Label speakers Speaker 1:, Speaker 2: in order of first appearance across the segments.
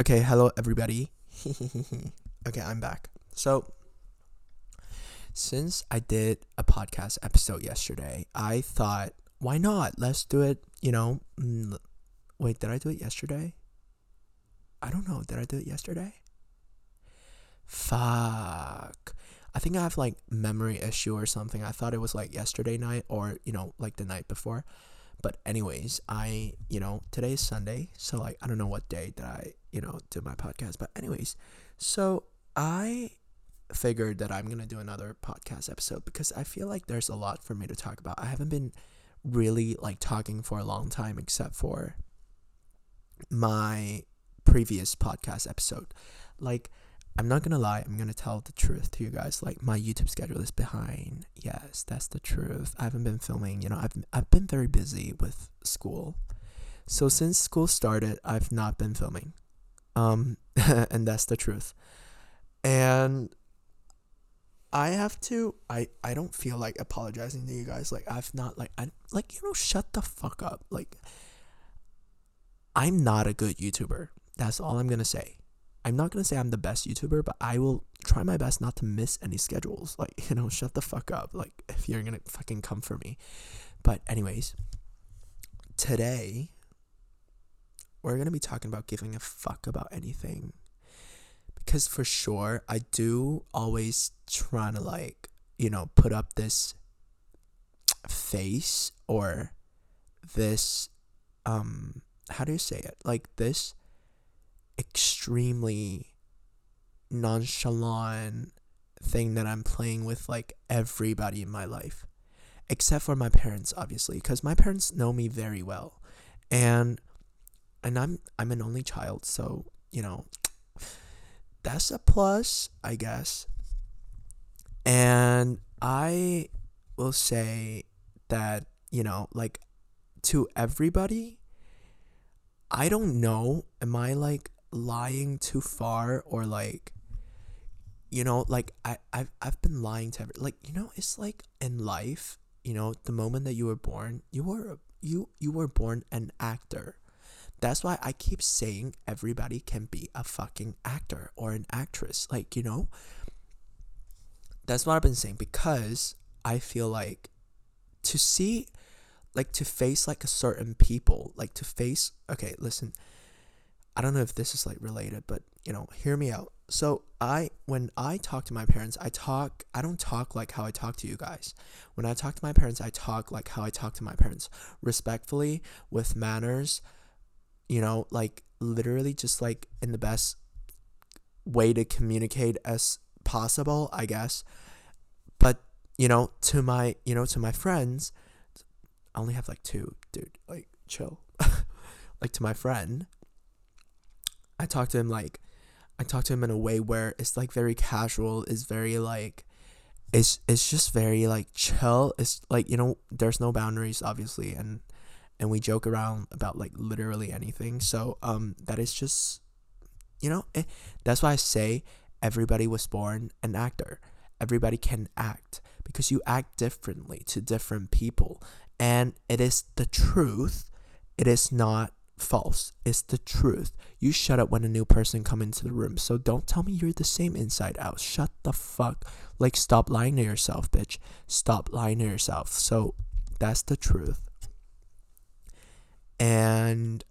Speaker 1: Okay, hello everybody. okay, I'm back. So, since I did a podcast episode yesterday, I thought, why not? Let's do it, you know. mm, Wait, did I do it yesterday? I don't know. Did I do it yesterday? Fuck. I think I have like memory issue or something. I thought it was like yesterday night or, you know, like the night before. But anyways, I, you know, today's Sunday, so like I don't know what day that I, you know, do my podcast. But anyways, so I figured that I'm going to do another podcast episode because I feel like there's a lot for me to talk about. I haven't been really like talking for a long time except for my previous podcast episode. Like I'm not gonna lie, I'm gonna tell the truth to you guys. Like my YouTube schedule is behind. Yes, that's the truth. I haven't been filming, you know, I've I've been very busy with school. So since school started, I've not been filming. Um and that's the truth. And I have to I I don't feel like apologizing to you guys. Like I've not like I like you know shut the fuck up. Like I'm not a good YouTuber. That's all I'm going to say. I'm not going to say I'm the best YouTuber, but I will try my best not to miss any schedules. Like, you know, shut the fuck up. Like, if you're going to fucking come for me. But, anyways, today we're going to be talking about giving a fuck about anything. Because for sure, I do always try to, like, you know, put up this face or this, um, how do you say it? Like, this extremely nonchalant thing that I'm playing with like everybody in my life except for my parents obviously because my parents know me very well and and I'm I'm an only child so you know that's a plus I guess. And I will say that you know like to everybody I don't know am I like lying too far or like you know like I, I've, I've been lying to every like you know it's like in life you know the moment that you were born you were you you were born an actor that's why i keep saying everybody can be a fucking actor or an actress like you know that's what i've been saying because i feel like to see like to face like a certain people like to face okay listen I don't know if this is like related, but you know, hear me out. So I when I talk to my parents, I talk I don't talk like how I talk to you guys. When I talk to my parents, I talk like how I talk to my parents, respectfully, with manners, you know, like literally just like in the best way to communicate as possible, I guess. But, you know, to my, you know, to my friends, I only have like two, dude, like chill. like to my friend, I talk to him like I talk to him in a way where it's like very casual, it's very like it's it's just very like chill. It's like, you know, there's no boundaries obviously and and we joke around about like literally anything. So um that is just you know, it, that's why I say everybody was born an actor. Everybody can act because you act differently to different people and it is the truth. It is not false. It's the truth. You shut up when a new person come into the room. So don't tell me you're the same inside out. Shut the fuck. Like stop lying to yourself, bitch. Stop lying to yourself. So that's the truth. And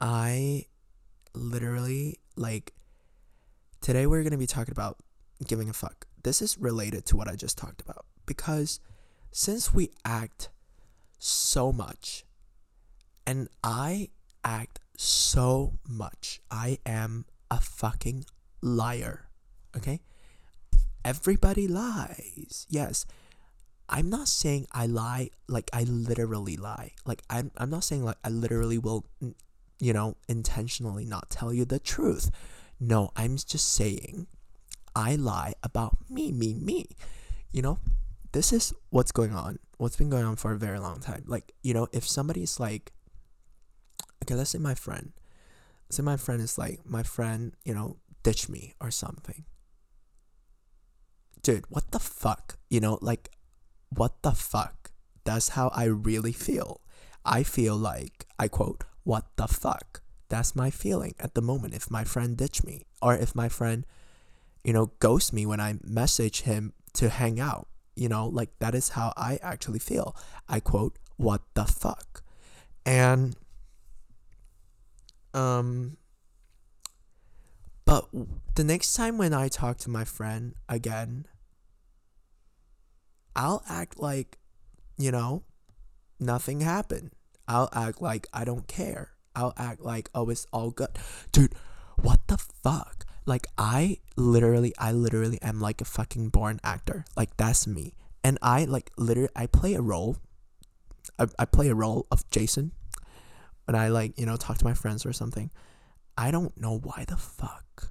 Speaker 1: I literally like today we're going to be talking about giving a fuck. This is related to what I just talked about because since we act so much and I act so much. I am a fucking liar. Okay? Everybody lies. Yes. I'm not saying I lie like I literally lie. Like I'm I'm not saying like I literally will you know, intentionally not tell you the truth. No, I'm just saying I lie about me, me, me. You know, this is what's going on. What's been going on for a very long time. Like, you know, if somebody's like okay, let's say my friend. Say my friend is like my friend, you know, ditch me or something. Dude, what the fuck? You know, like what the fuck? That's how I really feel. I feel like I quote, what the fuck? that's my feeling at the moment if my friend ditch me or if my friend you know ghost me when i message him to hang out you know like that is how i actually feel i quote what the fuck and um but the next time when i talk to my friend again i'll act like you know nothing happened i'll act like i don't care I'll act like, oh, it's all good. Dude, what the fuck? Like, I literally, I literally am like a fucking born actor. Like, that's me. And I, like, literally, I play a role. I, I play a role of Jason when I, like, you know, talk to my friends or something. I don't know why the fuck.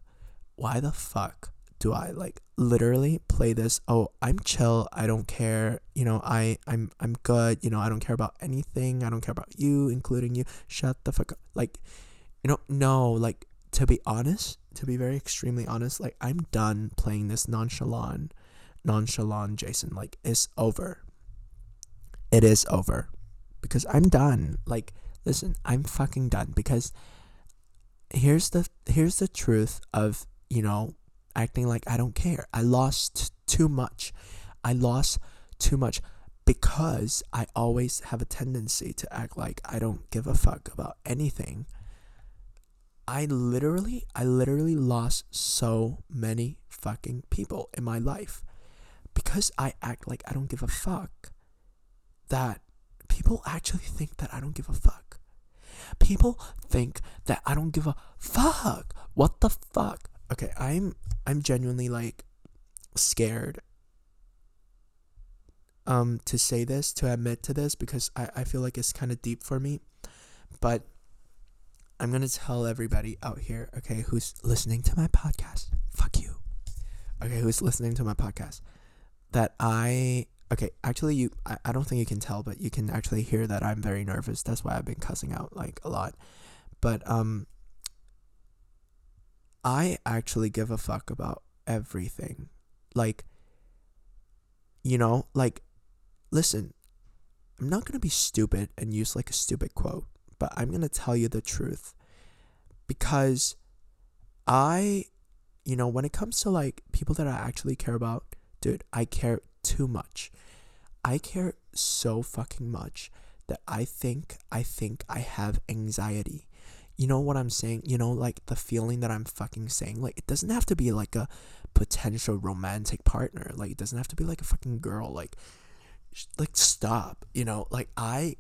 Speaker 1: Why the fuck do I like literally play this? Oh, I'm chill. I don't care. You know, I I'm I'm good. You know, I don't care about anything. I don't care about you, including you. Shut the fuck up. Like, you know, no. Like to be honest, to be very extremely honest, like I'm done playing this nonchalant, nonchalant Jason. Like it's over. It is over, because I'm done. Like, listen, I'm fucking done because here's the here's the truth of you know acting like I don't care. I lost too much. I lost too much because I always have a tendency to act like I don't give a fuck about anything. I literally, I literally lost so many fucking people in my life because I act like I don't give a fuck. That people actually think that I don't give a fuck. People think that I don't give a fuck. What the fuck? Okay, I'm I'm genuinely like scared um to say this, to admit to this because I, I feel like it's kind of deep for me. But I'm to tell everybody out here, okay, who's listening to my podcast. Fuck you. Okay, who's listening to my podcast that I okay, actually you I, I don't think you can tell, but you can actually hear that I'm very nervous. That's why I've been cussing out like a lot. But um I actually give a fuck about everything. Like, you know, like, listen, I'm not going to be stupid and use like a stupid quote, but I'm going to tell you the truth. Because I, you know, when it comes to like people that I actually care about, dude, I care too much. I care so fucking much that I think I think I have anxiety you know what I'm saying? You know, like the feeling that I'm fucking saying. Like, it doesn't have to be like a potential romantic partner. Like, it doesn't have to be like a fucking girl. Like, like stop. You know, like I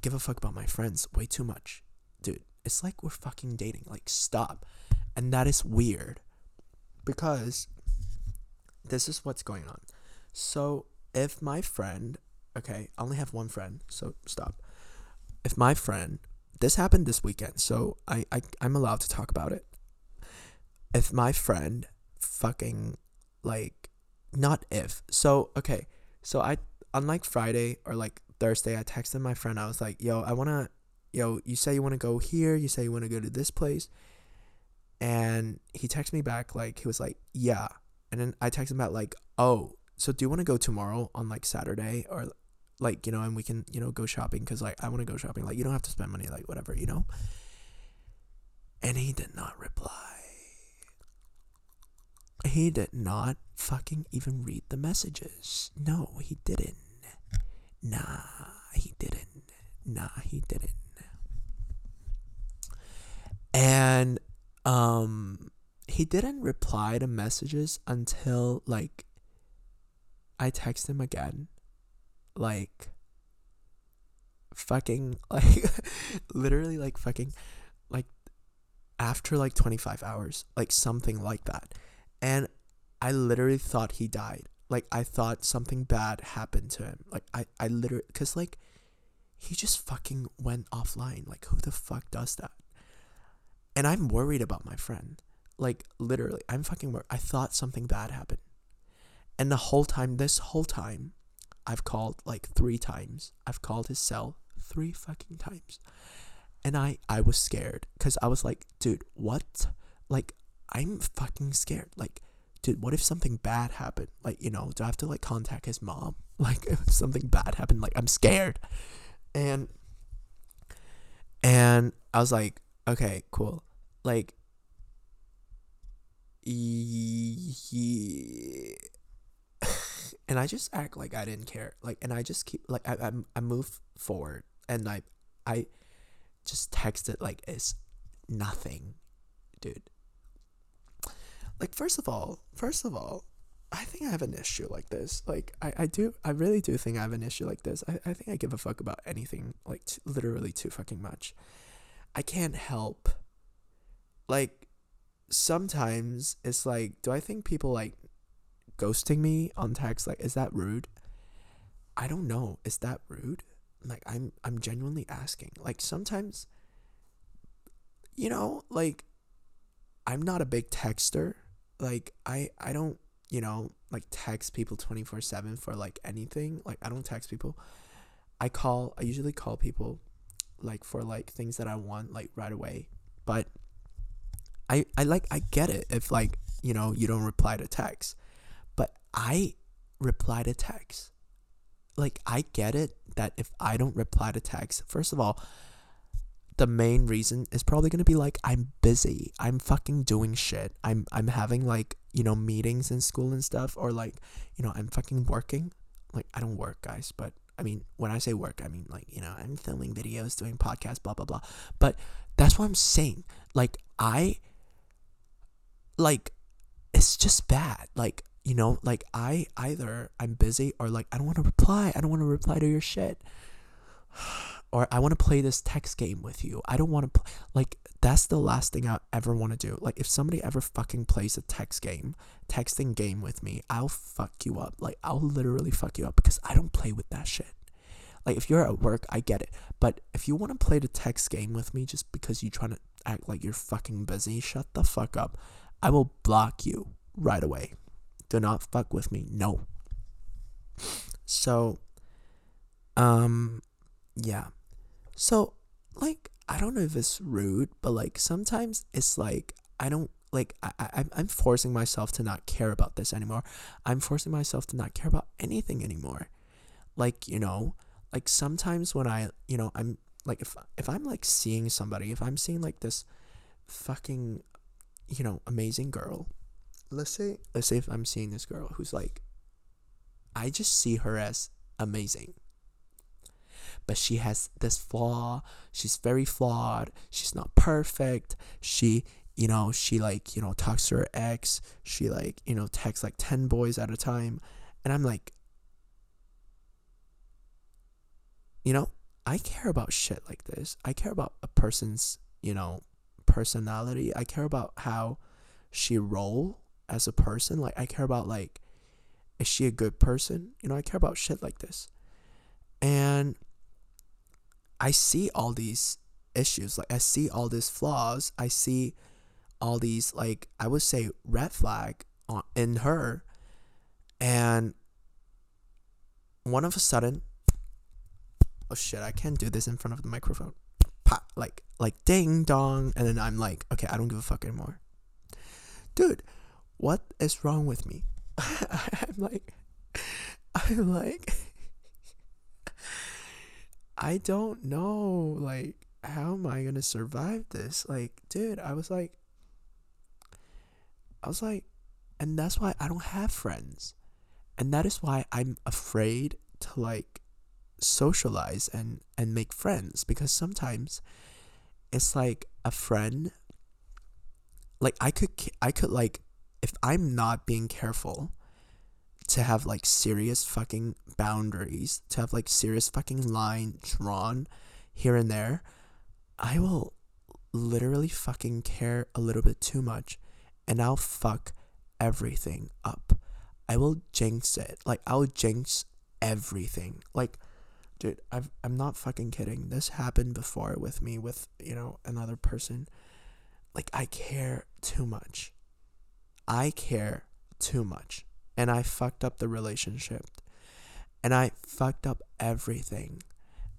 Speaker 1: give a fuck about my friends way too much, dude. It's like we're fucking dating. Like, stop. And that is weird, because this is what's going on. So if my friend, okay, I only have one friend, so stop. If my friend this happened this weekend, so I, I I'm allowed to talk about it. If my friend fucking like not if. So okay, so I unlike Friday or like Thursday, I texted my friend. I was like, "Yo, I wanna, yo, you say you wanna go here. You say you wanna go to this place." And he texted me back like he was like, "Yeah," and then I texted him back like, "Oh, so do you want to go tomorrow on like Saturday or like you know and we can you know go shopping because like i want to go shopping like you don't have to spend money like whatever you know? And he did not reply. He did not fucking even read the messages. No he didn't. Nah he didn't. Nah he didn't. And um he didn't reply to messages until like I text him again like fucking like literally like fucking like after like 25 hours like something like that. And i literally thought he died. Like i thought something bad happened to him. Like i i literally because like he just fucking went offline. Like who the fuck does that? And i'm worried about my friend. Like literally i'm fucking worried i thought something bad happened. And the whole time this whole time I've called like three times. I've called his cell three fucking times. And I I was scared cuz I was like, dude, what? Like I'm fucking scared. Like dude, what if something bad happened? Like, you know, do I have to like contact his mom? Like if something bad happened, like I'm scared. And and I was like, Okay, cool. Like he and I just act like I didn't care. Like and I just keep like I I, I move forward and I I just text it like it's nothing, dude. Like first of all, first of all, I think I have an issue like this. Like I, I do I really do think I have an issue like this. I, I think I give a fuck about anything like t- literally too fucking much. I can't help like sometimes it's like do I think people like ghosting me on text like is that rude? I don't know. Is that rude? Like I'm I'm genuinely asking. Like sometimes you know, like I'm not a big texter. Like I I don't, you know, like text people 24/7 for like anything. Like I don't text people. I call I usually call people like for like things that I want like right away. But I I like I get it if like, you know, you don't reply to text. I reply to text. Like I get it that if I don't reply to text, first of all, the main reason is probably going to be like I'm busy. I'm fucking doing shit. I'm I'm having like, you know, meetings in school and stuff or like, you know, I'm fucking working. Like I don't work, guys, but I mean, when I say work, I mean like, you know, I'm filming videos, doing podcasts, blah blah blah. But that's what I'm saying. Like I like it's just bad. Like, you know, like I either I'm busy or like I don't want to reply. I don't want to reply to your shit. Or I want to play this text game with you. I don't want to play like that's the last thing I ever want to do. Like if somebody ever fucking plays a text game, texting game with me, I'll fuck you up. Like I'll literally fuck you up because I don't play with that shit. Like if you're at work, I get it. But if you want to play the text game with me just because you're trying to act like you're fucking busy, shut the fuck up. I will block you right away. Do not fuck with me. No. So, um, yeah. So, like, I don't know if it's rude, but like sometimes it's like I don't like I, I I'm forcing myself to not care about this anymore. I'm forcing myself to not care about anything anymore. Like, you know, like sometimes when I, you know, I'm like if if I'm like seeing somebody, if I'm seeing like this fucking you know, amazing girl. Let's say let's say if I'm seeing this girl who's like I just see her as amazing. But she has this flaw. She's very flawed. She's not perfect. She, you know, she like, you know, talks to her ex. She like, you know, texts like 10 boys at a time. And I'm like, you know, I care about shit like this. I care about a person's, you know, personality. I care about how she roll as a person. Like I care about like is she a good person? You know, I care about shit like this. And I see all these issues. Like I see all these flaws. I see all these like I would say red flag on, in her. And one of a sudden, oh shit, I can't do this in front of the microphone pop, like like ding dong, and then I'm like, okay, I don't give a fuck anymore, dude. What is wrong with me? I'm like, I'm like, I don't know, like, how am I gonna survive this? Like, dude, I was like, I was like, and that's why I don't have friends, and that is why I'm afraid to like socialize and and make friends because sometimes it's like a friend like I could I could like if I'm not being careful to have like serious fucking boundaries, to have like serious fucking line drawn here and there, I will literally fucking care a little bit too much and I'll fuck everything up. I will jinx it. Like I'll jinx everything. Like dude, I've, I'm not fucking kidding. This happened before with me, with, you know, another person. Like, I care too much. I care too much. And I fucked up the relationship. And I fucked up everything.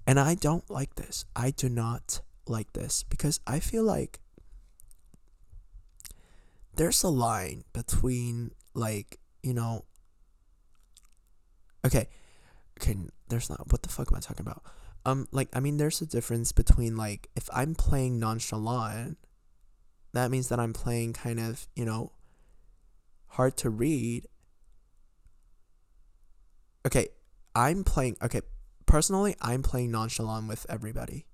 Speaker 1: And I don't like this. I do not like this because I feel like there's a line between, like, you know, okay, okay, there's not. What the fuck am I talking about? um like I mean there's a difference between like if I'm playing nonchalant, that means that I'm playing kind of, you know, hard to read. Okay, I'm playing okay, personally I'm playing nonchalant with everybody.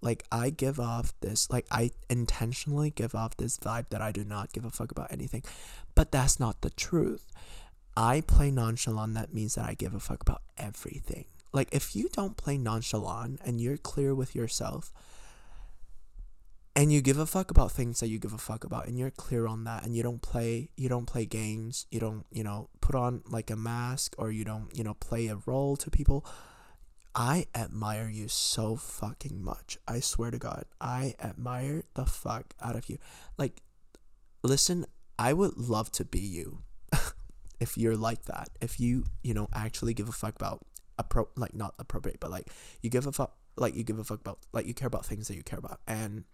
Speaker 1: Like I give off this like I intentionally give off this vibe that I do not give a fuck about anything. But that's not the truth. I play nonchalant that means that I give a fuck about everything. Like if you don't play nonchalant and you're clear with yourself and you give a fuck about things that you give a fuck about and you're clear on that and you don't play you don't play games, you don't, you know, put on like a mask or you don't, you know, play a role to people. I admire you so fucking much. I swear to God. I admire the fuck out of you. Like listen, I would love to be you. if you're like that. If you, you know, actually give a fuck about appro like not appropriate, but like you give a fuck like you give a fuck about like you care about things that you care about and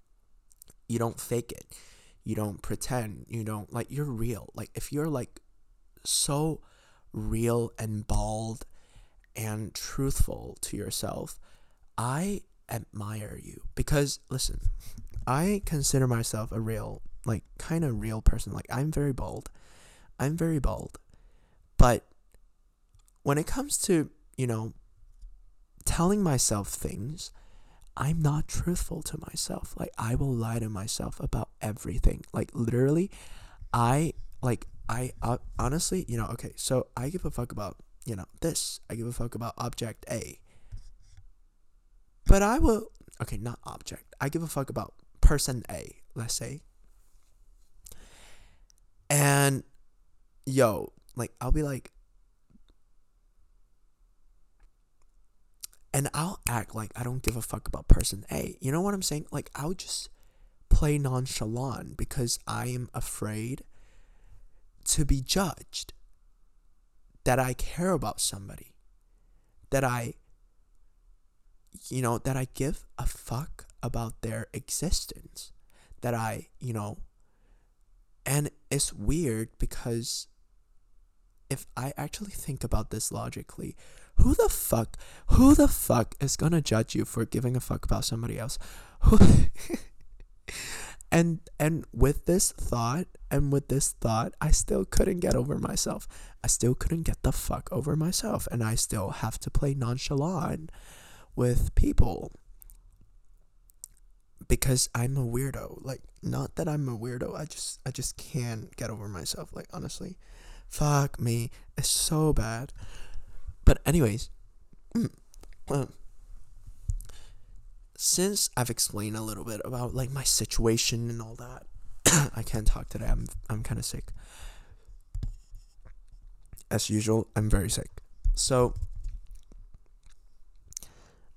Speaker 1: you don't fake it. You don't pretend. You don't like you're real. Like if you're like so real and bald and truthful to yourself, I admire you because listen, I consider myself a real like kind of real person. Like I'm very bold. I'm very bold. But when it comes to you know, telling myself things, I'm not truthful to myself. Like I will lie to myself about everything. Like literally, I like I uh, honestly, you know, okay, so I give a fuck about, you know, this. I give a fuck about object A. But I will okay, not object. I give a fuck about person A, let's say. And yo, like I'll be like and I'll act like I don't give a fuck about person A. You know what I'm saying? Like I'll just play nonchalant because I am afraid to be judged. That I care about somebody. That I you know, that I give a fuck about their existence. That I, you know, and it's weird because if I actually think about this logically, who the fuck, who the fuck is gonna judge you for giving a fuck about somebody else? and and with this thought, and with this thought, I still couldn't get over myself. I still couldn't get the fuck over myself, and I still have to play nonchalant with people because I'm a weirdo. Like, not that I'm a weirdo. I just I just can't get over myself. Like, honestly, fuck me. It's so bad. But anyways, mm, since I've explained a little bit about like my situation and all that, I can't talk today. I'm I'm kind of sick. As usual, I'm very sick. So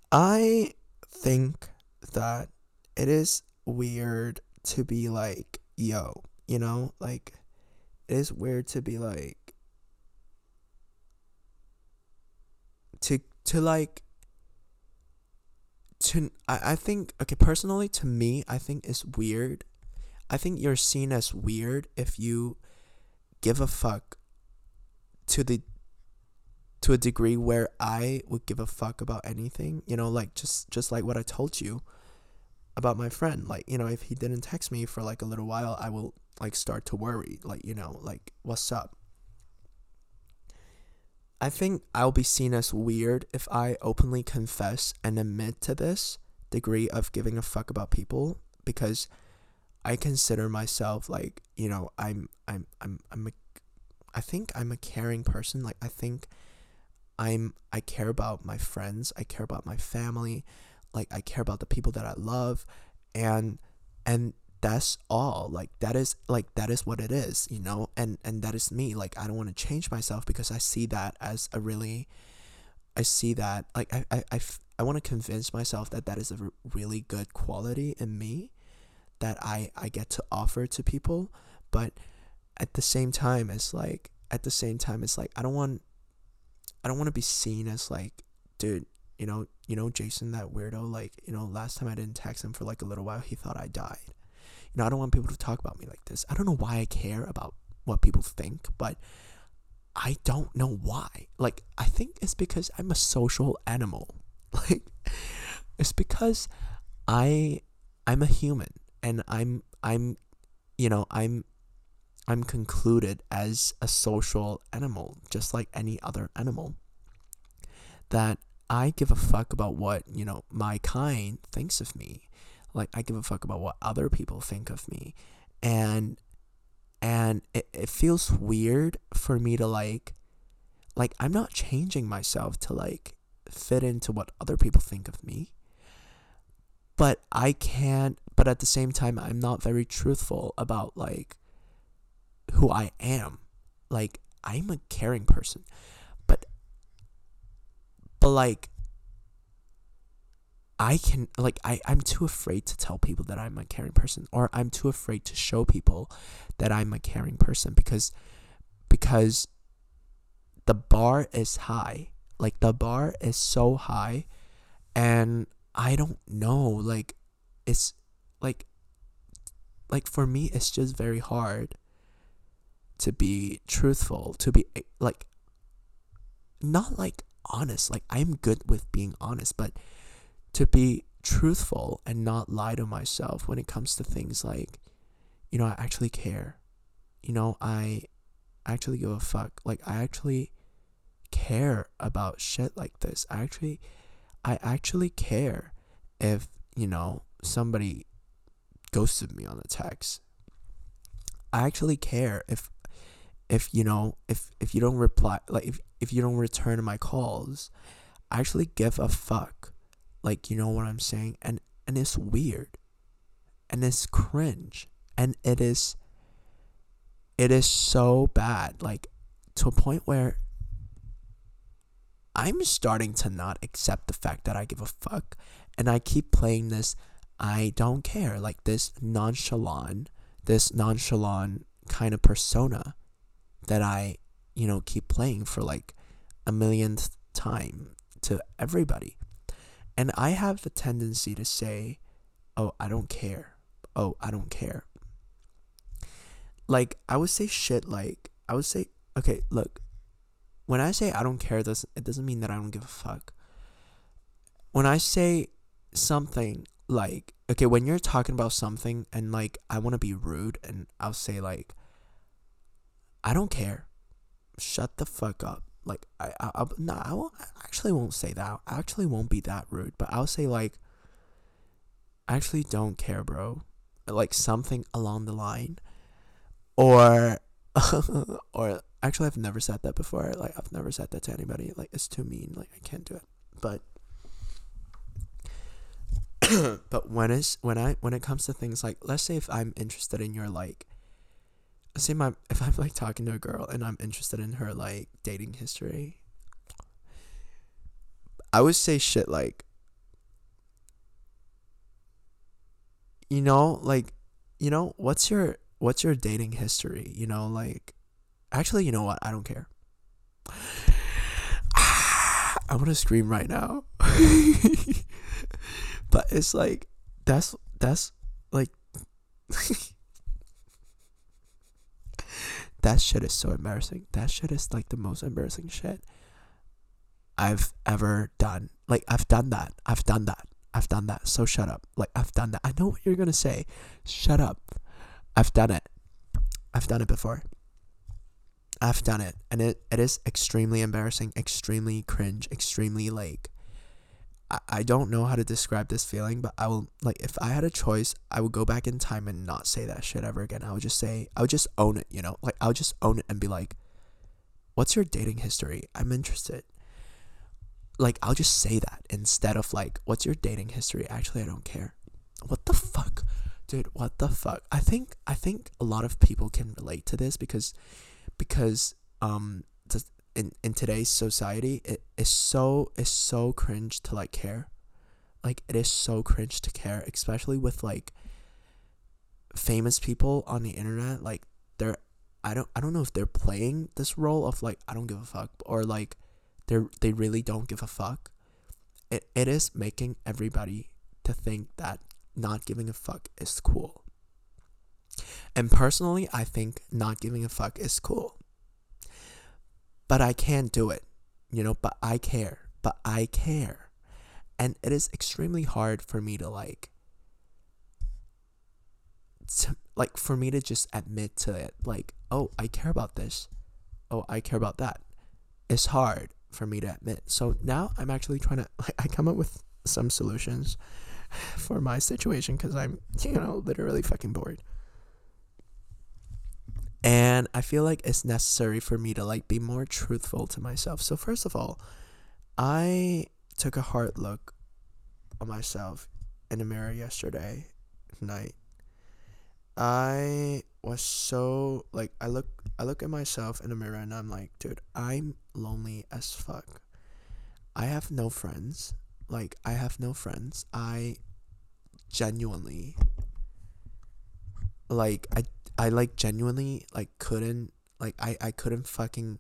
Speaker 1: I think that it is weird to be like, yo, you know, like it is weird to be like to to like to I, I think okay personally to me I think it's weird. I think you're seen as weird if you give a fuck to the to a degree where I would give a fuck about anything, you know, like just just like what I told you about my friend. Like, you know, if he didn't text me for like a little while, I will like start to worry, like, you know, like what's up? I think I'll be seen as weird if I openly confess and admit to this degree of giving a fuck about people because I consider myself like, you know, I'm I'm I'm I'm a I think I'm a caring person. Like I think I'm I care about my friends, I care about my family, like I care about the people that I love. And and that's all. Like that is like that is what it is you know? And and that is me. Like i don't want to change myself because i see that as a really i see that like i i, I, I want to convince myself that that is a really good quality in me that i i get to offer to people. But at the same time it's like at the same time it's like i don't want i don't want to be seen as like dude you know you know jason that weirdo? Like you know last time i didn't text him for like a little while he thought i died you know, I don't want people to talk about me like this. I don't know why I care about what people think, but I don't know why. Like, I think it's because I'm a social animal. Like it's because I I'm a human and I'm I'm you know, I'm I'm concluded as a social animal, just like any other animal. That I give a fuck about what, you know, my kind thinks of me. Like I give a fuck about what other people think of me. And and it, it feels weird for me to like like I'm not changing myself to like fit into what other people think of me. But I can't but at the same time I'm not very truthful about like who I am. Like I'm a caring person. But but like I can like I, I'm too afraid to tell people that I'm a caring person or I'm too afraid to show people that I'm a caring person because because the bar is high. Like the bar is so high and I don't know like it's like like for me it's just very hard to be truthful, to be like not like honest. Like I'm good with being honest, but to be truthful and not lie to myself when it comes to things like you know, I actually care. You know, I actually give a fuck. Like I actually care about shit like this. I actually I actually care if, you know, somebody ghosted me on the text. I actually care if if you know if if you don't reply like if if you don't return my calls i actually give a fuck like you know what i'm saying? And and it's weird. And it's cringe. And it is it is so bad. Like to a point where i'm starting to not accept the fact that i give a fuck. And i keep playing this i don't care. Like this nonchalant this nonchalant kind of persona that I, you know, keep playing for like a millionth time to everybody. And I have the tendency to say, oh, I don't care. Oh, I don't care. Like, I would say shit like, I would say, okay, look, when I say I don't care, it doesn't, it doesn't mean that I don't give a fuck. When I say something like, okay, when you're talking about something and like, I want to be rude and I'll say like, I don't care. Shut the fuck up. Like I, I, I no, I, won't, I actually won't say that. I actually won't be that rude. But I'll say like, I actually don't care, bro. Like something along the line, or, or actually, I've never said that before. Like I've never said that to anybody. Like it's too mean. Like I can't do it. But but when it's when I when it comes to things like let's say if I'm interested in your like say my if I'm like talking to a girl and I'm interested in her like dating history, I would say shit like you know, like you know, what's your what's your dating history? You know, like actually, you know what? I don't care. I want to scream right now. but it's like that's that's like that shit is so embarrassing. That shit is like the most embarrassing shit I've ever done. Like I've done that. I've done that. I've done that. So shut up. Like I've done that. I know what you're gonna say. Shut up. I've done it. I've done it before. I've done it. And it, it is extremely embarrassing, extremely cringe, extremely like I, I don't know how to describe this feeling, but I will like if I had a choice, I would go back in time and not say that shit ever again. I would just say I would just own it, you know? Like I would just own it and be like, What's your dating history? I'm interested. Like I'll just say that instead of like, What's your dating history? Actually I don't care. What the fuck? Dude, what the fuck? I think I think a lot of people can relate to this because because um in in today's society it is so is so cringe to like care. Like it is so cringe to care especially with like famous people on the internet like they're i don't i don't know if they're playing this role of like i don't give a fuck or like they're they really don't give a fuck. It, it is making everybody to think that not giving a fuck is cool. And personally i think not giving a fuck is cool but I can't do it, you know, but I care, but I care. and it is extremely hard for me to like to, like for me to just admit to it like oh i care about this. Oh i care about that. It's hard for me to admit. So now i'm actually trying to like i come up with some solutions for my situation because i'm you know literally fucking bored and i feel like it's necessary for me to like be more truthful to myself so first of all i took a hard look on myself in the mirror yesterday night I was so like I look I look at myself in the mirror and I'm like, dude, I'm lonely as fuck. I have no friends. Like I have no friends. I genuinely like I I like genuinely like couldn't like I I couldn't fucking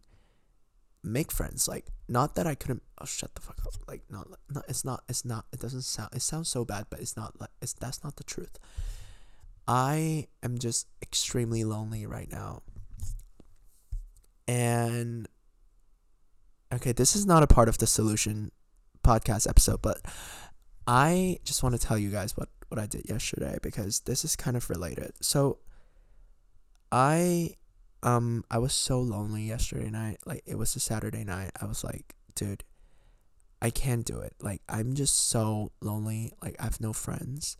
Speaker 1: make friends. Like not that I couldn't oh shut the fuck up. Like not not it's not it's not it doesn't sound it sounds so bad, but it's not like it's that's not the truth. I am just extremely lonely right now. And okay, this is not a part of the solution podcast episode, but I just want to tell you guys what what I did yesterday because this is kind of related. So I um I was so lonely yesterday night. Like it was a Saturday night. I was like, dude, I can't do it. Like I'm just so lonely. Like I have no friends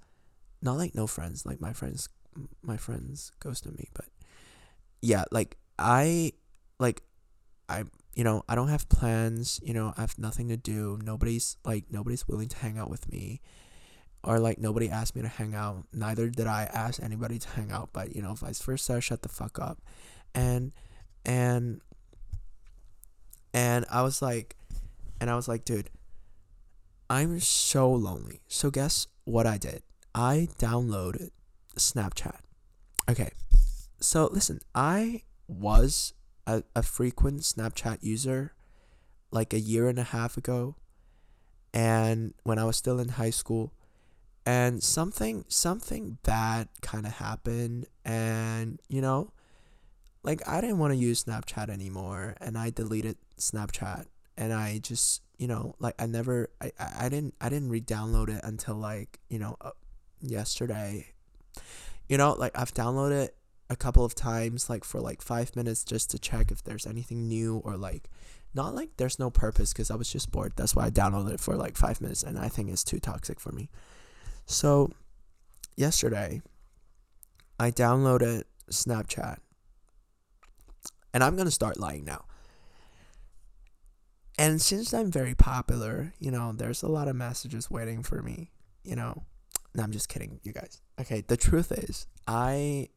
Speaker 1: not like no friends like my friends my friends ghosted me but yeah like i like i you know i don't have plans you know i have nothing to do nobody's like nobody's willing to hang out with me or like nobody asked me to hang out. Neither did i ask anybody to hang out but you know vice versa shut the fuck up. And and and i was like and i was like dude i'm so lonely. So guess what i did? I downloaded Snapchat. Okay, so listen, I was a, a frequent Snapchat user like a year and a half ago, and when I was still in high school, and something something bad kind of happened, and you know, like I didn't want to use Snapchat anymore, and I deleted Snapchat, and I just you know like I never I I didn't I didn't re-download it until like you know uh, yesterday. You know, like I've downloaded it a couple of times, like for like five minutes just to check if there's anything new or like not like there's no purpose because I was just bored. That's why I downloaded it for like five minutes and I think it's too toxic for me. So, yesterday, I downloaded Snapchat and I'm going to start lying now. And since I'm very popular, you know, there's a lot of messages waiting for me, you know. No, I'm just kidding, you guys. Okay, the truth is, I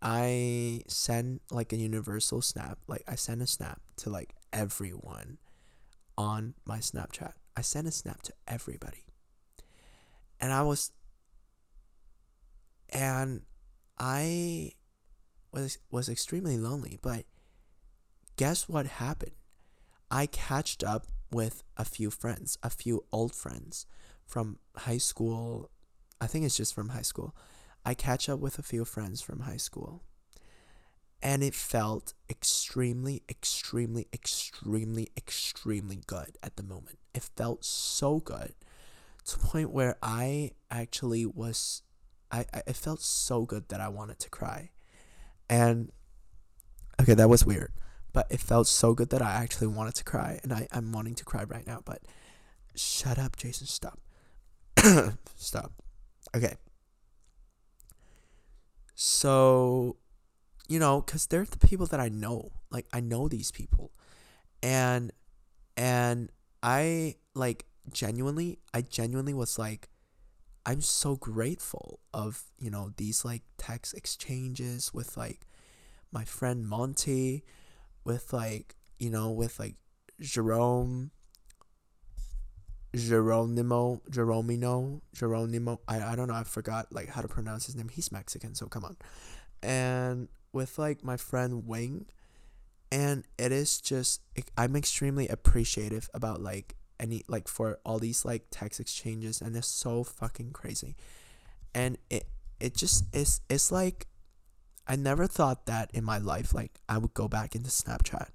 Speaker 1: I send like a universal snap. Like I send a snap to like everyone on my Snapchat. I send a snap to everybody. And I was and I was was extremely lonely, but guess what happened? I catched up with a few friends, a few old friends from high school I think it's just from high school. I catch up with a few friends from high school. And it felt extremely, extremely, extremely, extremely good at the moment. It felt so good to the point where I actually was, I, I it felt so good that I wanted to cry. And, okay, that was weird. But it felt so good that I actually wanted to cry. And I, I'm wanting to cry right now. But shut up, Jason. Stop. Stop. Okay. So, you know, because they're the people that I know. Like, I know these people. And, and I, like, genuinely, I genuinely was like, I'm so grateful of, you know, these, like, text exchanges with, like, my friend Monty, with, like, you know, with, like, Jerome, Geronimo, Jeromino, Geronimo. I, I don't know. I forgot like how to pronounce his name. He's Mexican, so come on. And with like my friend Wing, and it is just I'm extremely appreciative about like any like for all these like text exchanges, and it's so fucking crazy. And it it just is it's like I never thought that in my life like I would go back into Snapchat.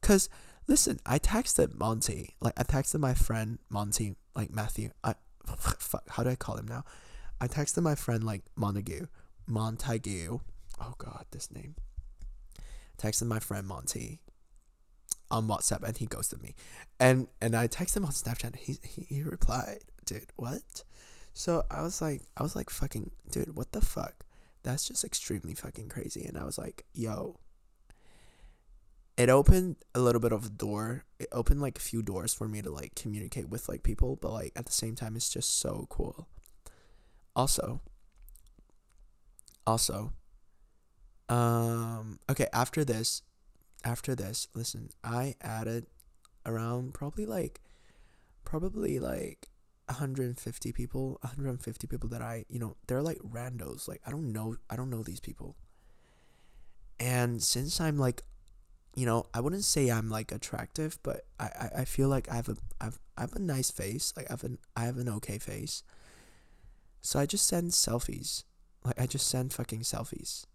Speaker 1: Cause Listen, I texted Monty, like I texted my friend Monty like Matthew. I fuck, how do I call him now? I texted my friend like Montague, Montague. Oh God, this name. Texted my friend Monty on WhatsApp and he ghosted me, and and I texted him on Snapchat. He he, he replied, dude, what? So I was like, I was like, fucking, dude, what the fuck? That's just extremely fucking crazy. And I was like, yo. It opened a little bit of a door. It opened like a few doors for me to like communicate with like people, but like at the same time, it's just so cool. Also, also, um, okay, after this, after this, listen, I added around probably like, probably like 150 people 150 people that i you know they're like randos like i don't know i don't know these people. And since i'm like you know i wouldn't say i'm like attractive but i i, I feel like i have a I've, I have a nice face like i have an i have an okay face. So i just send selfies like i just send fucking selfies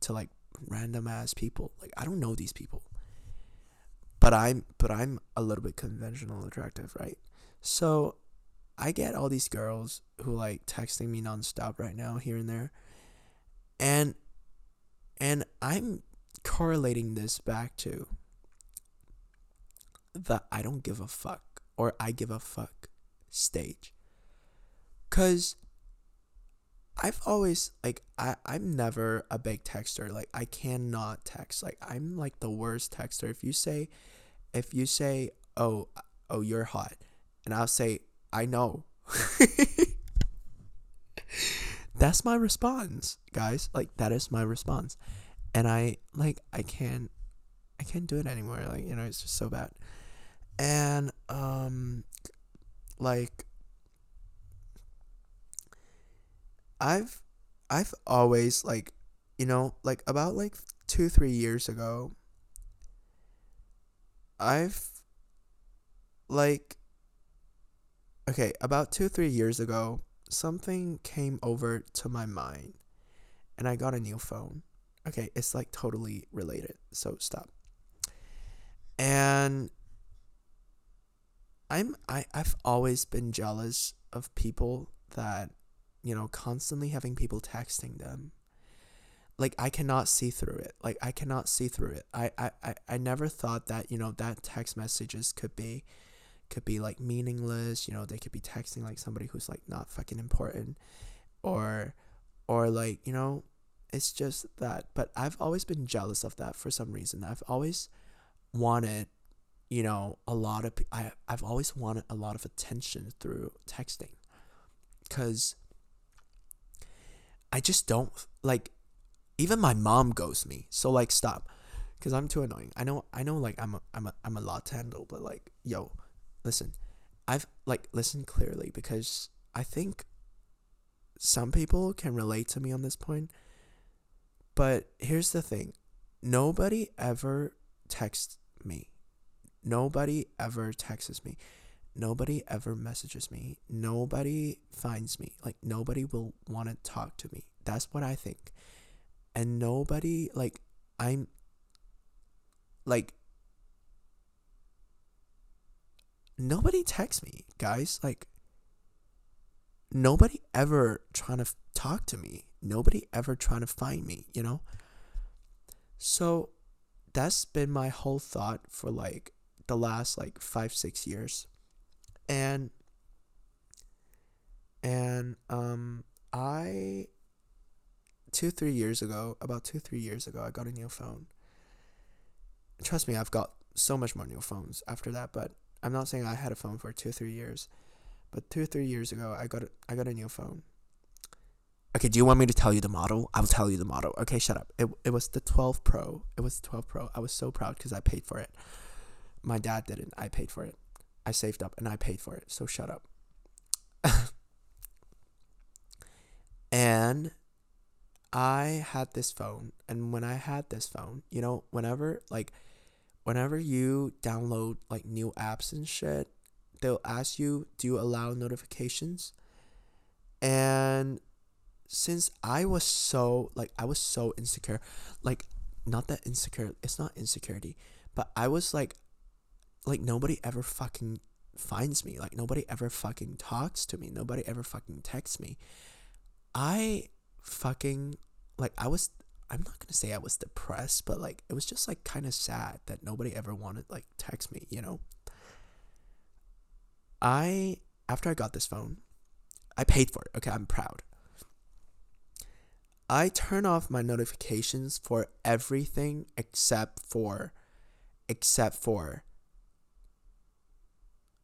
Speaker 1: to like random ass people like i don't know these people but i'm but i'm a little bit conventional attractive right so I get all these girls who like texting me nonstop right now here and there. And and I'm correlating this back to the I don't give a fuck or I give a fuck stage. Cause I've always like I, I'm never a big texter. Like I cannot text. Like I'm like the worst texter. If you say if you say, Oh oh you're hot and I'll say I know. That's my response, guys. Like that is my response. And I like I can't I can't do it anymore. Like, you know, it's just so bad. And um like I've I've always like you know, like about like 2 3 years ago I've like okay, about two, three years ago, something came over to my mind and I got a new phone. Okay, it's like totally related, so stop. And I'm I, I've always been jealous of people that, you know, constantly having people texting them. Like I cannot see through it. Like I cannot see through it. I, I, I, I never thought that, you know, that text messages could be could be like meaningless you know they could be texting like somebody who's like not fucking important or or like you know it's just that but i've always been jealous of that for some reason i've always wanted you know a lot of I, i've always wanted a lot of attention through texting because i just don't like even my mom ghosts me so like stop because i'm too annoying i know i know like i'm a, I'm a, I'm a lot to handle but like yo listen, I've like listened clearly because I think some people can relate to me on this point. But here's the thing nobody ever texts me. Nobody ever texts me. Nobody ever messages me. Nobody finds me. Like, nobody will want to talk to me. That's what I think. And nobody, like, I'm, like, nobody texts me, guys. Like, nobody ever trying to talk to me. Nobody ever trying to find me, you know? So that's been my whole thought for like the last like five, six years. And, and, um, I, two, three years ago, about two, three years ago, I got a new phone. Trust me, I've got so much more new phones after that, but I'm not saying I had a phone for two three years, but two three years ago, I got a, I got a new phone. Okay, do you want me to tell you the model? I'll tell you the model. Okay, shut up. It, it was the 12 Pro. It was the 12 Pro. I was so proud because I paid for it. My dad didn't. I paid for it. I saved up and I paid for it. So shut up. and I had this phone. And when I had this phone, you know, whenever, like, whenever you download like new apps and shit, they'll ask you, do you allow notifications? And since I was so like I was so insecure, like not that insecure, it's not insecurity, but I was like like nobody ever fucking finds me. Like nobody ever fucking talks to me. Nobody ever fucking texts me. I fucking like I was I'm not gonna say I was depressed, but like it was just like kind of sad that nobody ever wanted like text me, you know. I after I got this phone, I paid for it. Okay, I'm proud. I turn off my notifications for everything except for except for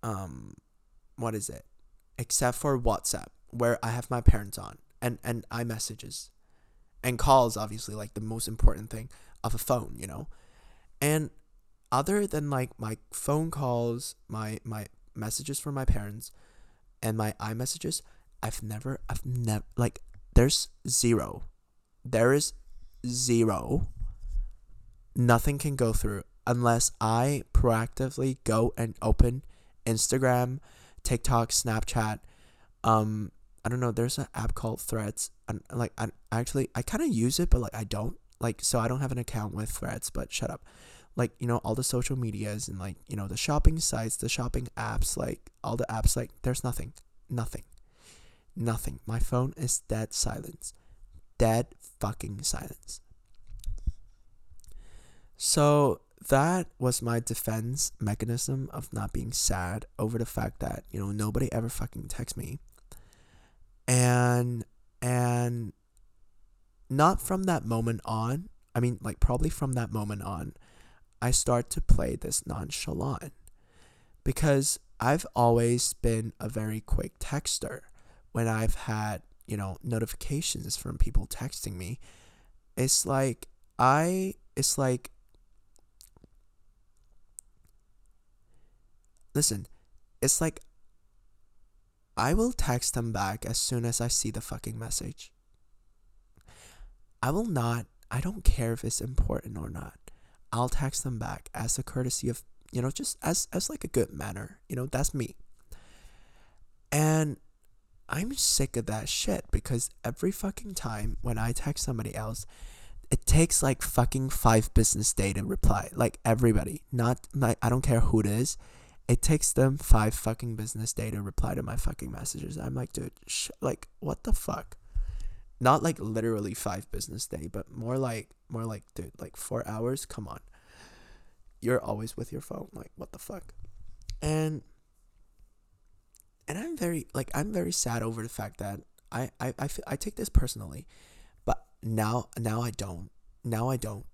Speaker 1: um what is it? Except for WhatsApp where I have my parents on and and iMessages and calls obviously like the most important thing of a phone, you know. And other than like my phone calls, my my messages from my parents and my iMessages, I've never I've never like there's zero. There is zero. Nothing can go through unless I proactively go and open Instagram, TikTok, Snapchat, um I don't know, there's an app called Threads. And like I actually I kind of use it but like I don't. Like so I don't have an account with Threads, but shut up like you know all the social medias and like you know the shopping sites the shopping apps like all the apps like there's nothing nothing nothing my phone is dead silence dead fucking silence so that was my defense mechanism of not being sad over the fact that you know nobody ever fucking texts me and and not from that moment on i mean like probably from that moment on I start to play this nonchalant because I've always been a very quick texter when I've had, you know, notifications from people texting me. It's like I it's like Listen, it's like I will text them back as soon as I see the fucking message. I will not I don't care if it's important or not. I'll text them back as a courtesy of, you know, just as as like a good manner. You know, that's me. And I'm sick of that shit because every fucking time when I text somebody else, it takes like fucking five business day to reply. Like everybody, not like I don't care who it is. It takes them five fucking business day to reply to my fucking messages. I'm like, dude, sh- like what the fuck? Not like literally five business day, but more like more like dude, like four hours. Come on, you're always with your phone. Like what the fuck? And and I'm very like I'm very sad over the fact that I I I, feel, I take this personally, but now now I don't. Now I don't.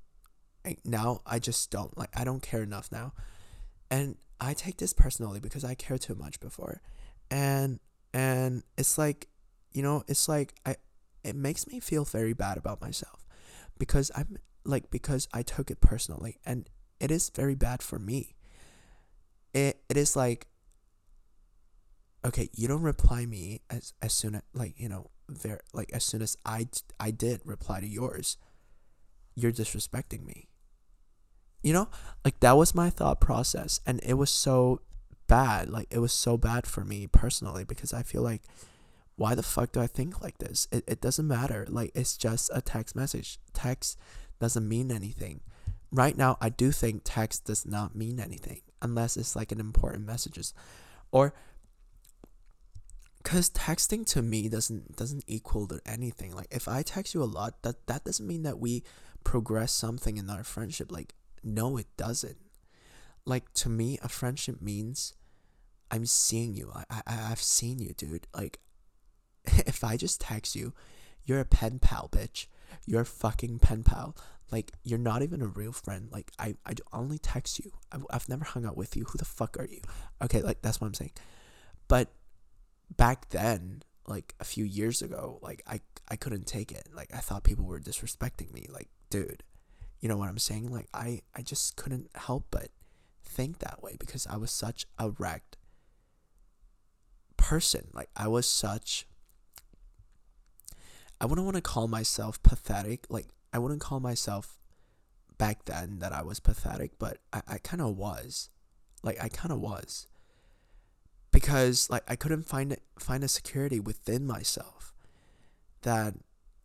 Speaker 1: I, now I just don't like I don't care enough now, and I take this personally because I care too much before, and and it's like, you know, it's like I it makes me feel very bad about myself because I'm like because I took it personally and it is very bad for me. It it is like okay, you don't reply me as as soon as like, you know, very like as soon as I I did reply to yours. You're disrespecting me. You know? Like that was my thought process and it was so bad. Like it was so bad for me personally because I feel like why the fuck do I think like this? It, it doesn't matter. Like, it's just a text message. Text doesn't mean anything. Right now, I do think text does not mean anything unless it's like an important messages. Or, because texting to me doesn't doesn't equal to anything. Like, if I text you a lot, that, that doesn't mean that we progress something in our friendship. Like, no, it doesn't. Like, to me, a friendship means I'm seeing you. I, I I've seen you, dude. Like if I just text you, you're a pen pal, bitch. You're a fucking pen pal. Like, you're not even a real friend. Like, I, I only text you. I've, I've never hung out with you. Who the fuck are you? Okay, like, that's what I'm saying. But back then, like, a few years ago, like, I, I couldn't take it. Like, I thought people were disrespecting me. Like, dude, you know what I'm saying? Like, I, I just couldn't help but think that way because I was such a wrecked person. Like, I was such I wouldn't want to call myself pathetic. Like I wouldn't call myself back then that I was pathetic, but I, I kind of was. Like I kind of was. Because like I couldn't find find a security within myself. That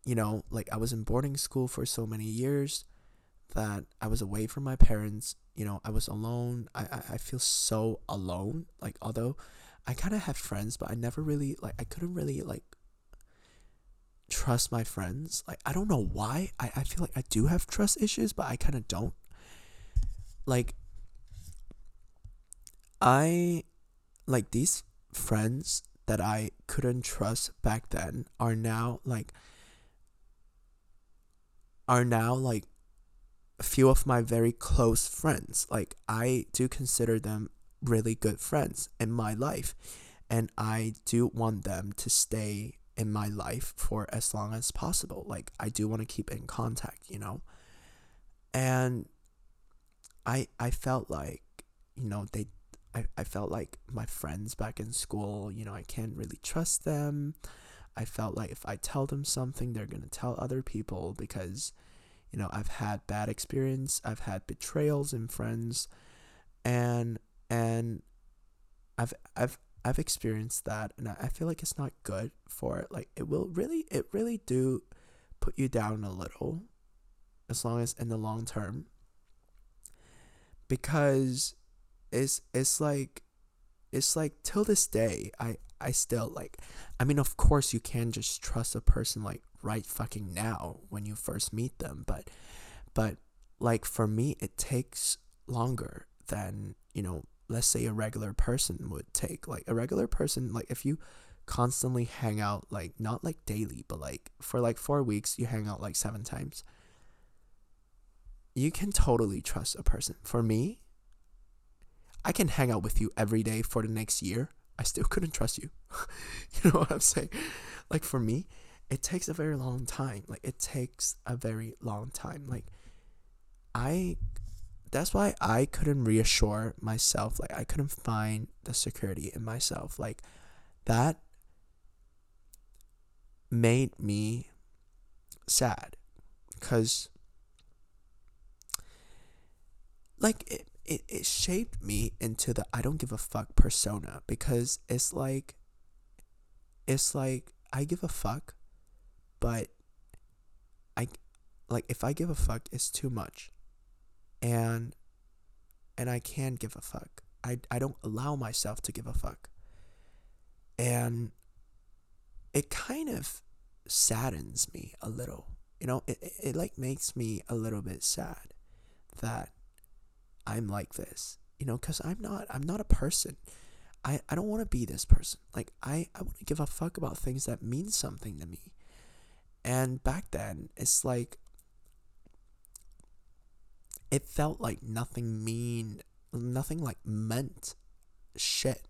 Speaker 1: you know, like I was in boarding school for so many years that I was away from my parents you know, I was alone. I, I, I feel so alone. Like, although I kind of had friends, but I never really, like, I couldn't really, like, trust my friends. Like, I don't know why. I, I feel like I do have trust issues, but I kind of don't. Like, I, like, these friends that I couldn't trust back then are now, like, are now, like, a few of my very close friends. Like, I do consider them really good friends in my life. And I do want them to stay in my life for as long as possible. Like, I do want to keep in contact, you know? And I, I felt like, you know, they, I, I felt like my friends back in school, you know, I can't really trust them. I felt like if I tell them something, they're going to tell other people because, you know i've had bad experience i've had betrayals in friends and and i've i've i've experienced that and i feel like it's not good for it. Like it will really it really do put you down a little as long as in the long term because it's it's like it's like till this day i i still like i mean of course you can just trust a person like right fucking now when you first meet them but but like for me it takes longer than you know let's say a regular person would take. Like a regular person like if you constantly hang out like not like daily but like for like 4 weeks you hang out like 7 times you can totally trust a person. For me I can hang out with you every day for the next year. I still couldn't trust you. You know what I'm saying? Like for me it takes a very long time. Like it takes a very long time. Like I that's why I couldn't reassure myself. Like I couldn't find the security in myself. Like that made me sad cuz like it, it, it shaped me into the I don't give a fuck persona because it's like it's like I give a fuck but I like if I give a fuck it's too much. And and I can give a fuck. I I don't allow myself to give a fuck. And it kind of saddens me a little. You know, it, it, it like makes me a little bit sad that I'm like this. You know, cuz I'm not I'm not a person. I, I don't want to be this person. Like I, I want to give a fuck about things that mean something to me. And back then, it's like it felt like nothing mean, nothing like meant shit.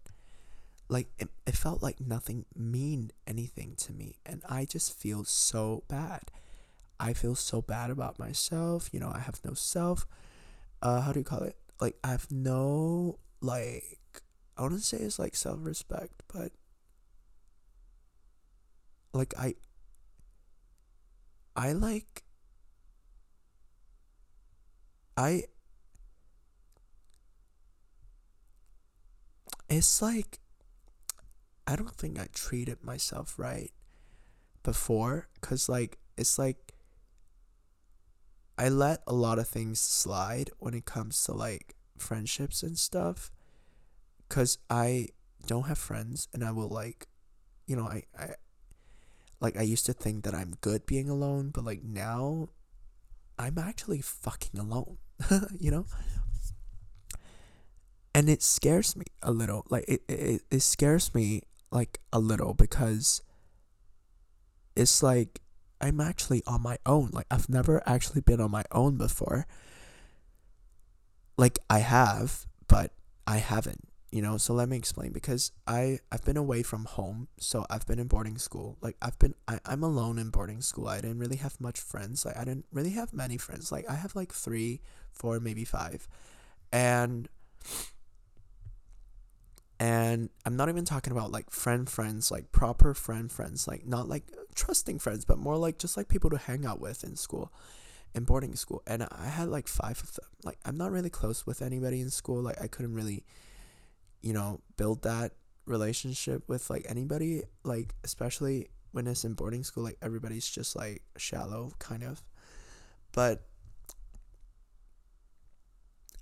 Speaker 1: Like it, it felt like nothing mean anything to me. And I just feel so bad. I feel so bad about myself. You know, I have no self. Uh, how do you call it? Like I have no like I want to say it's like self respect, but like I I like I it's like I don't think I treated myself right before cuz like it's like I let a lot of things slide when it comes to like friendships and stuff cuz I don't have friends and I will like you know I I like I used to think that I'm good being alone, but like now I'm actually fucking alone, you know? And it scares me a little. Like it, it it scares me like a little because it's like I'm actually on my own. Like I've never actually been on my own before. Like I have, but I haven't you know so let me explain because i i've been away from home so i've been in boarding school like i've been I, i'm alone in boarding school i didn't really have much friends like i didn't really have many friends like i have like three four maybe five and and i'm not even talking about like friend friends like proper friend friends like not like trusting friends but more like just like people to hang out with in school in boarding school and i had like five of them like i'm not really close with anybody in school like i couldn't really you know, build that relationship with like anybody, like especially when it's in boarding school, like everybody's just like shallow kind of. But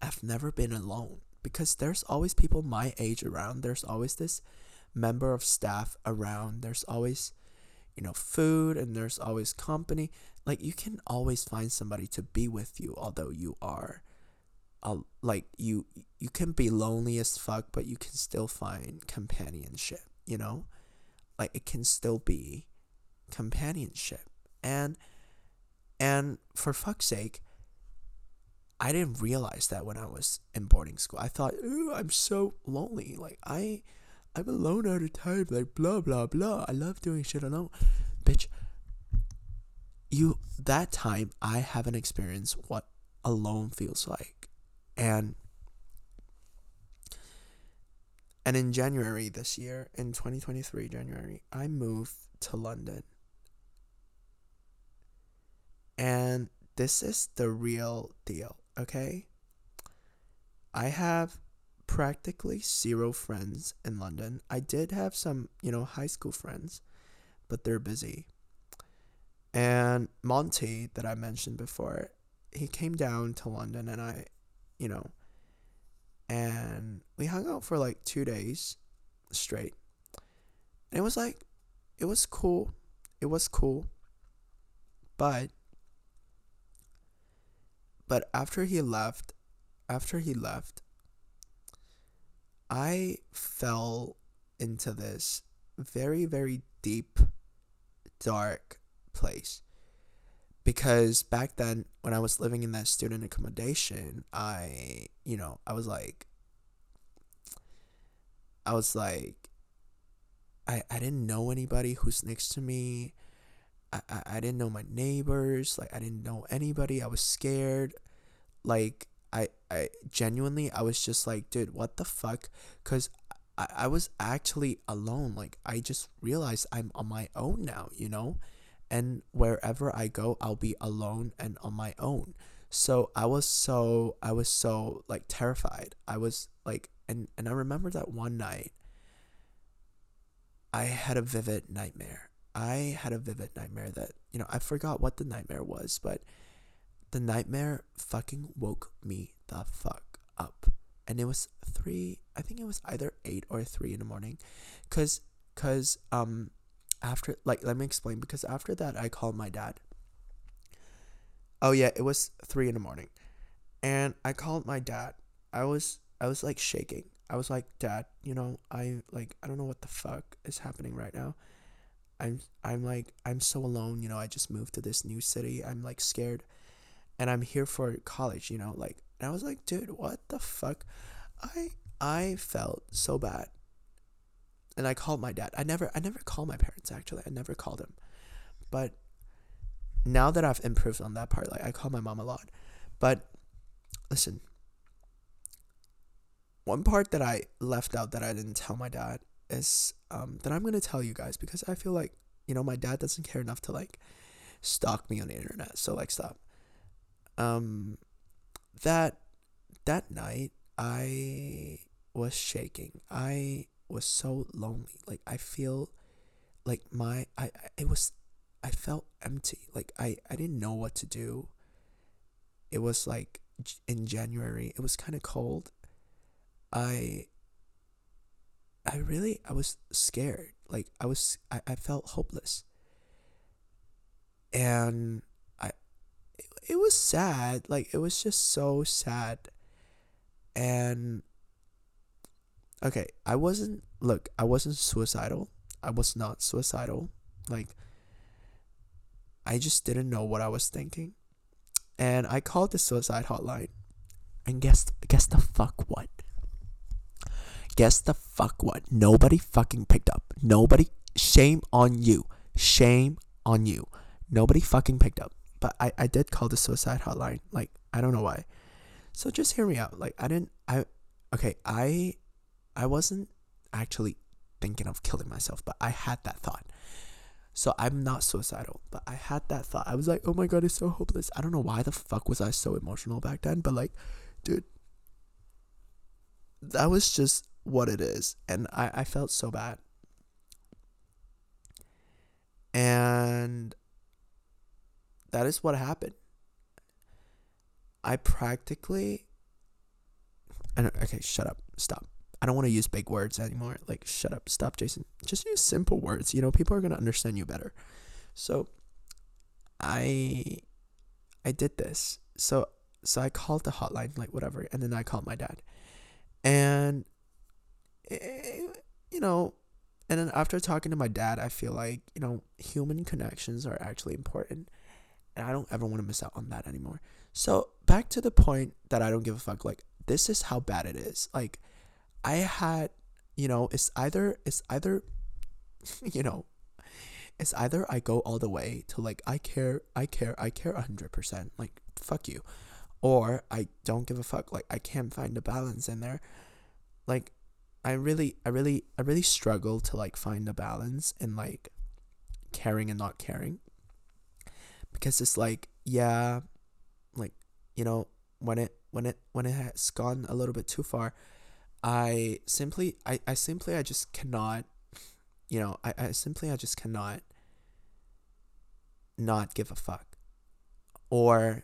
Speaker 1: I've never been alone because there's always people my age around. There's always this member of staff around. There's always, you know, food and there's always company. Like you can always find somebody to be with you, although you are, uh, like you you can be lonely as fuck, but you can still find companionship. You know, like it can still be companionship and and for fuck's sake I didn't realize that when I was in boarding school. I thought, "Ooh, I'm so lonely. Like I I'm alone all the time. Like blah blah blah. I love doing shit alone." Bitch, you that time I haven't experienced what alone feels like. And and in January this year, in 2023 January, I moved to London. And this is the real deal okay? I have practically zero friends in London. I did have some, you know, high school friends, but they're busy. And Monty, that I mentioned before, he came down to London and I, you know, and we hung out for like two days straight. And it was like, it was cool. It was cool. But but after he left, after he left, I fell into this very, very deep, dark place. Because back then, when I was living in that student accommodation, I, you know, I was like, I was like, I, I didn't know anybody who's next to me. I, I, I didn't know my neighbors. Like I didn't know anybody. I was scared. Like I I genuinely I was just like, dude, what the fuck? Cause I, I was actually alone. Like I just realized I'm on my own now, you know? And wherever I go, I'll be alone and on my own. So I was so I was so like terrified. I was like and and I remember that one night I had a vivid nightmare I had a vivid nightmare that, you know, I forgot what the nightmare was, but the nightmare fucking woke me the fuck up. And it was three, I think it was either eight or three in the morning. Cause, cause, um, after, like, let me explain, because after that, I called my dad. Oh, yeah, it was three in the morning. And I called my dad. I was, I was like shaking. I was like, Dad, you know, I, like, I don't know what the fuck is happening right now I'm I'm like I'm so alone, you know, I just moved to this new city. I'm like scared. And I'm here for college, you know, like and I was like, dude, what the fuck? I I felt so bad. And I called my dad. I never I never called my parents actually. I never called them. But now that I've improved on that part, like I call my mom a lot. But listen, one part that I left out that I didn't tell my dad is um, that I'm gonna tell you guys because I feel like you know my dad doesn't care enough to like stalk me on the internet. So like stop. Um, that that night I was shaking. I was so lonely. Like I feel like my I it was I felt empty. Like I I didn't know what to do. It was like in January. It was kind of cold. I I really I was scared. Like I was I, I felt hopeless. And I it, it was sad. Like it was just so sad. And okay, I wasn't look, I wasn't suicidal. I was not suicidal. Like I just didn't know what I was thinking. And I called the suicide hotline. And guess guess the fuck what? guess the fuck what? Nobody fucking picked up. Nobody. Shame on you. Shame on you. Nobody fucking picked up. But I, I did call the suicide hotline. Like, I don't know why. So just hear me out. Like, I didn't, I, okay, I, I wasn't actually thinking of killing myself, but I had that thought. So I'm not suicidal, but I had that thought. I was like, oh my god, it's so hopeless. I don't know why the fuck was I so emotional back then, but like, dude, that was just what it is. And I, I felt so bad. And that is what happened. I practically I don't, okay, shut up. Stop. I don't want to use big words anymore. Like, shut up. Stop, Jason. Just use simple words. You know, people are going to understand you better. So, I I did this. So so I called the hotline, like whatever, and then I called my dad, and eh, you know, and then after talking to my dad, I feel like you know human connections are actually important, and I don't ever want to miss out on that anymore. So back to the point that I don't give a fuck. Like this is how bad it is. Like I had, you know, it's either it's either, you know, it's either I go all the way to like I care, I care, I care hundred percent, like fuck you, or I don't give a fuck, like I can't find a balance in there. Like I really, I really, I really struggle to like find a balance in like caring and not caring, because it's like yeah, like you know when it when it when it has gone a little bit too far, I simply I, I simply I just cannot you know, I, I simply I just cannot not give a fuck. Or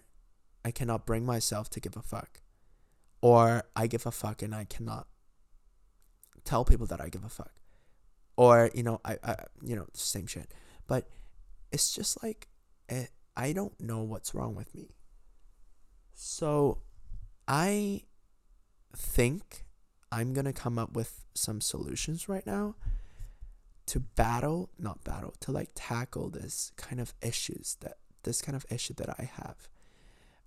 Speaker 1: I cannot bring myself to give a fuck. Or I give a fuck and I cannot tell people that I give a fuck. Or, you know, I, I you know, same shit. But it's just like it, eh, I don't know what's wrong with me. So I think I'm going to come up with some solutions right now to battle, not battle, to like tackle this kind of issues that this kind of issue that I have.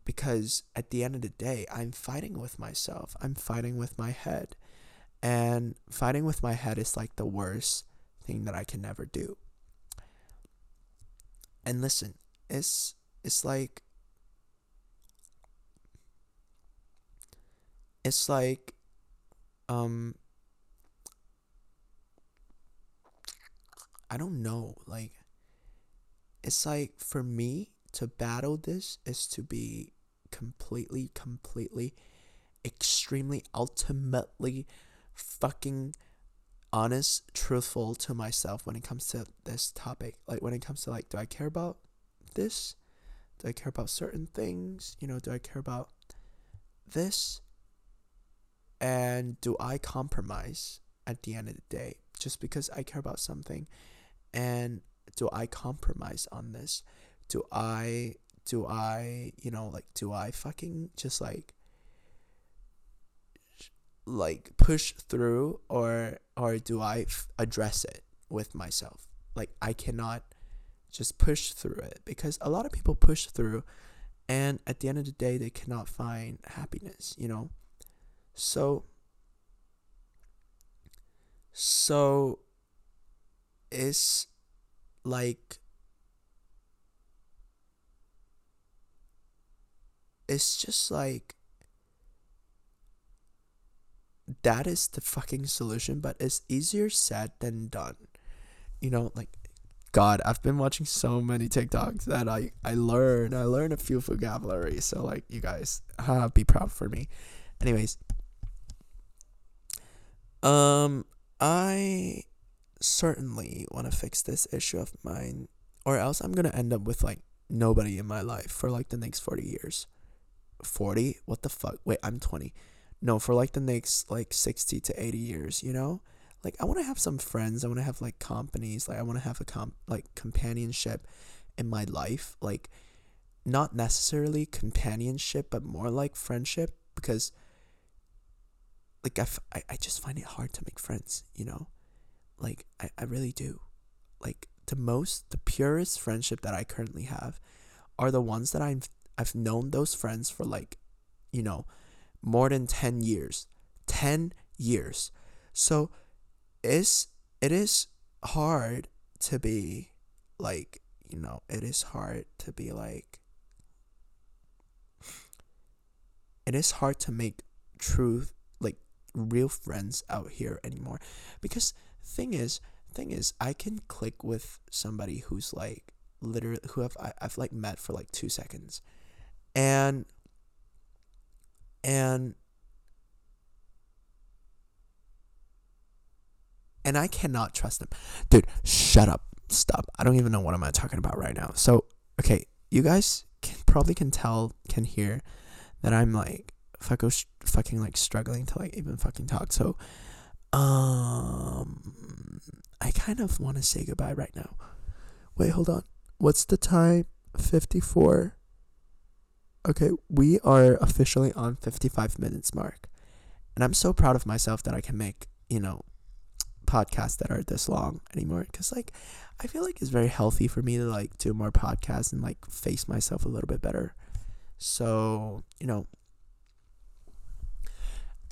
Speaker 1: Because at the end of the day, I'm fighting with myself. I'm fighting with my head. And fighting with my head is like the worst thing that I can ever do. And listen, it's it's like it's like um I don't know. Like, it's like for me to battle this is to be completely, completely, extremely, ultimately fucking honest, truthful to myself when it comes to this topic. Like, when it comes to, like, do I care about this? Do I care about certain things? You know, do I care about this? And do I compromise at the end of the day just because I care about something? and do I compromise on this? Do I do I, you know, like do I fucking just like like push through or or do I f- address it with myself? Like I cannot just push through it because a lot of people push through and at the end of the day they cannot find happiness, you know? So so is like it's just like that is the fucking solution, but it's easier said than done. You know, like God, I've been watching so many TikToks that I I learn I learn a few vocabulary. So like you guys, uh, be proud for me. Anyways, um, I certainly want to fix this issue of mine, or else I'm gonna end up with like nobody in my life for like the next 40 years. 40? What the fuck? Wait, I'm 20. No, for like the next like 60 to 80 years, you know? Like I want to have some friends, I want to have like companies, like I want to have a comp like companionship in my life, like not necessarily companionship, but more like friendship because like I, f- I, I just find it hard to make friends, you know? Like, I, I really do. Like, the most, the purest friendship that I currently have are the ones that I've, I've known those friends for like, you know, more than 10 years. 10 years. So, it's, it is hard to be like, you know, it is hard to be like, it is hard to make truth real friends out here anymore. Because thing is thing is i can click with somebody who's like literally who have I, i've like met for like two seconds. And and and i cannot trust them. Dude shut up. Stop. I don't even know what I'm talking about right now. So okay you guys can, probably can tell can hear that i'm like fucking fucking like struggling to like even fucking talk. So, um, I kind of want to say goodbye right now. Wait, hold on. What's the time? Fifty four. Okay, we are officially on fifty five minutes mark, and I'm so proud of myself that I can make you know podcasts that are this long anymore because like I feel like it's very healthy for me to like do more podcasts and like face myself a little bit better. So, you know,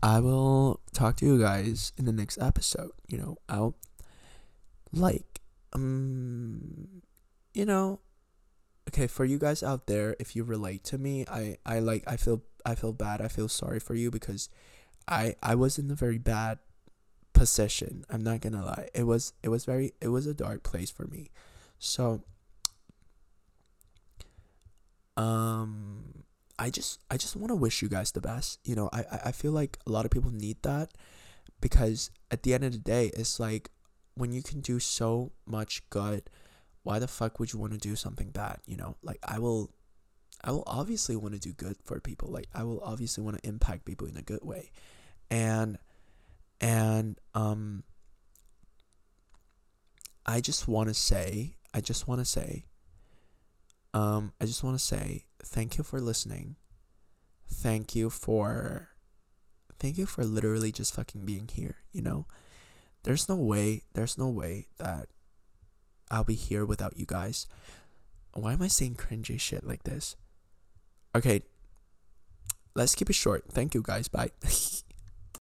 Speaker 1: I will talk to you guys in the next episode. You know, I'll like um you know, okay, for you guys out there if you relate to me, I I like I feel I feel bad. I feel sorry for you because I I was in a very bad position. I'm not gonna lie. It was it was very it was a dark place for me. So um I just I just want to wish you guys the best. You know, I I feel like a lot of people need that because at the end of the day, it's like when you can do so much good, why the fuck would you want to do something bad? You know, like I will I will obviously want to do good for people. Like I will obviously want to impact people in a good way. And and um, I just want to say, I just want to say, um, I just want to say thank you for listening. Thank you for, thank you for literally just fucking being here. You know, there's no way, there's no way that I'll be here without you guys. Why am I saying cringy shit like this? Okay, let's keep it short. Thank you guys. Bye.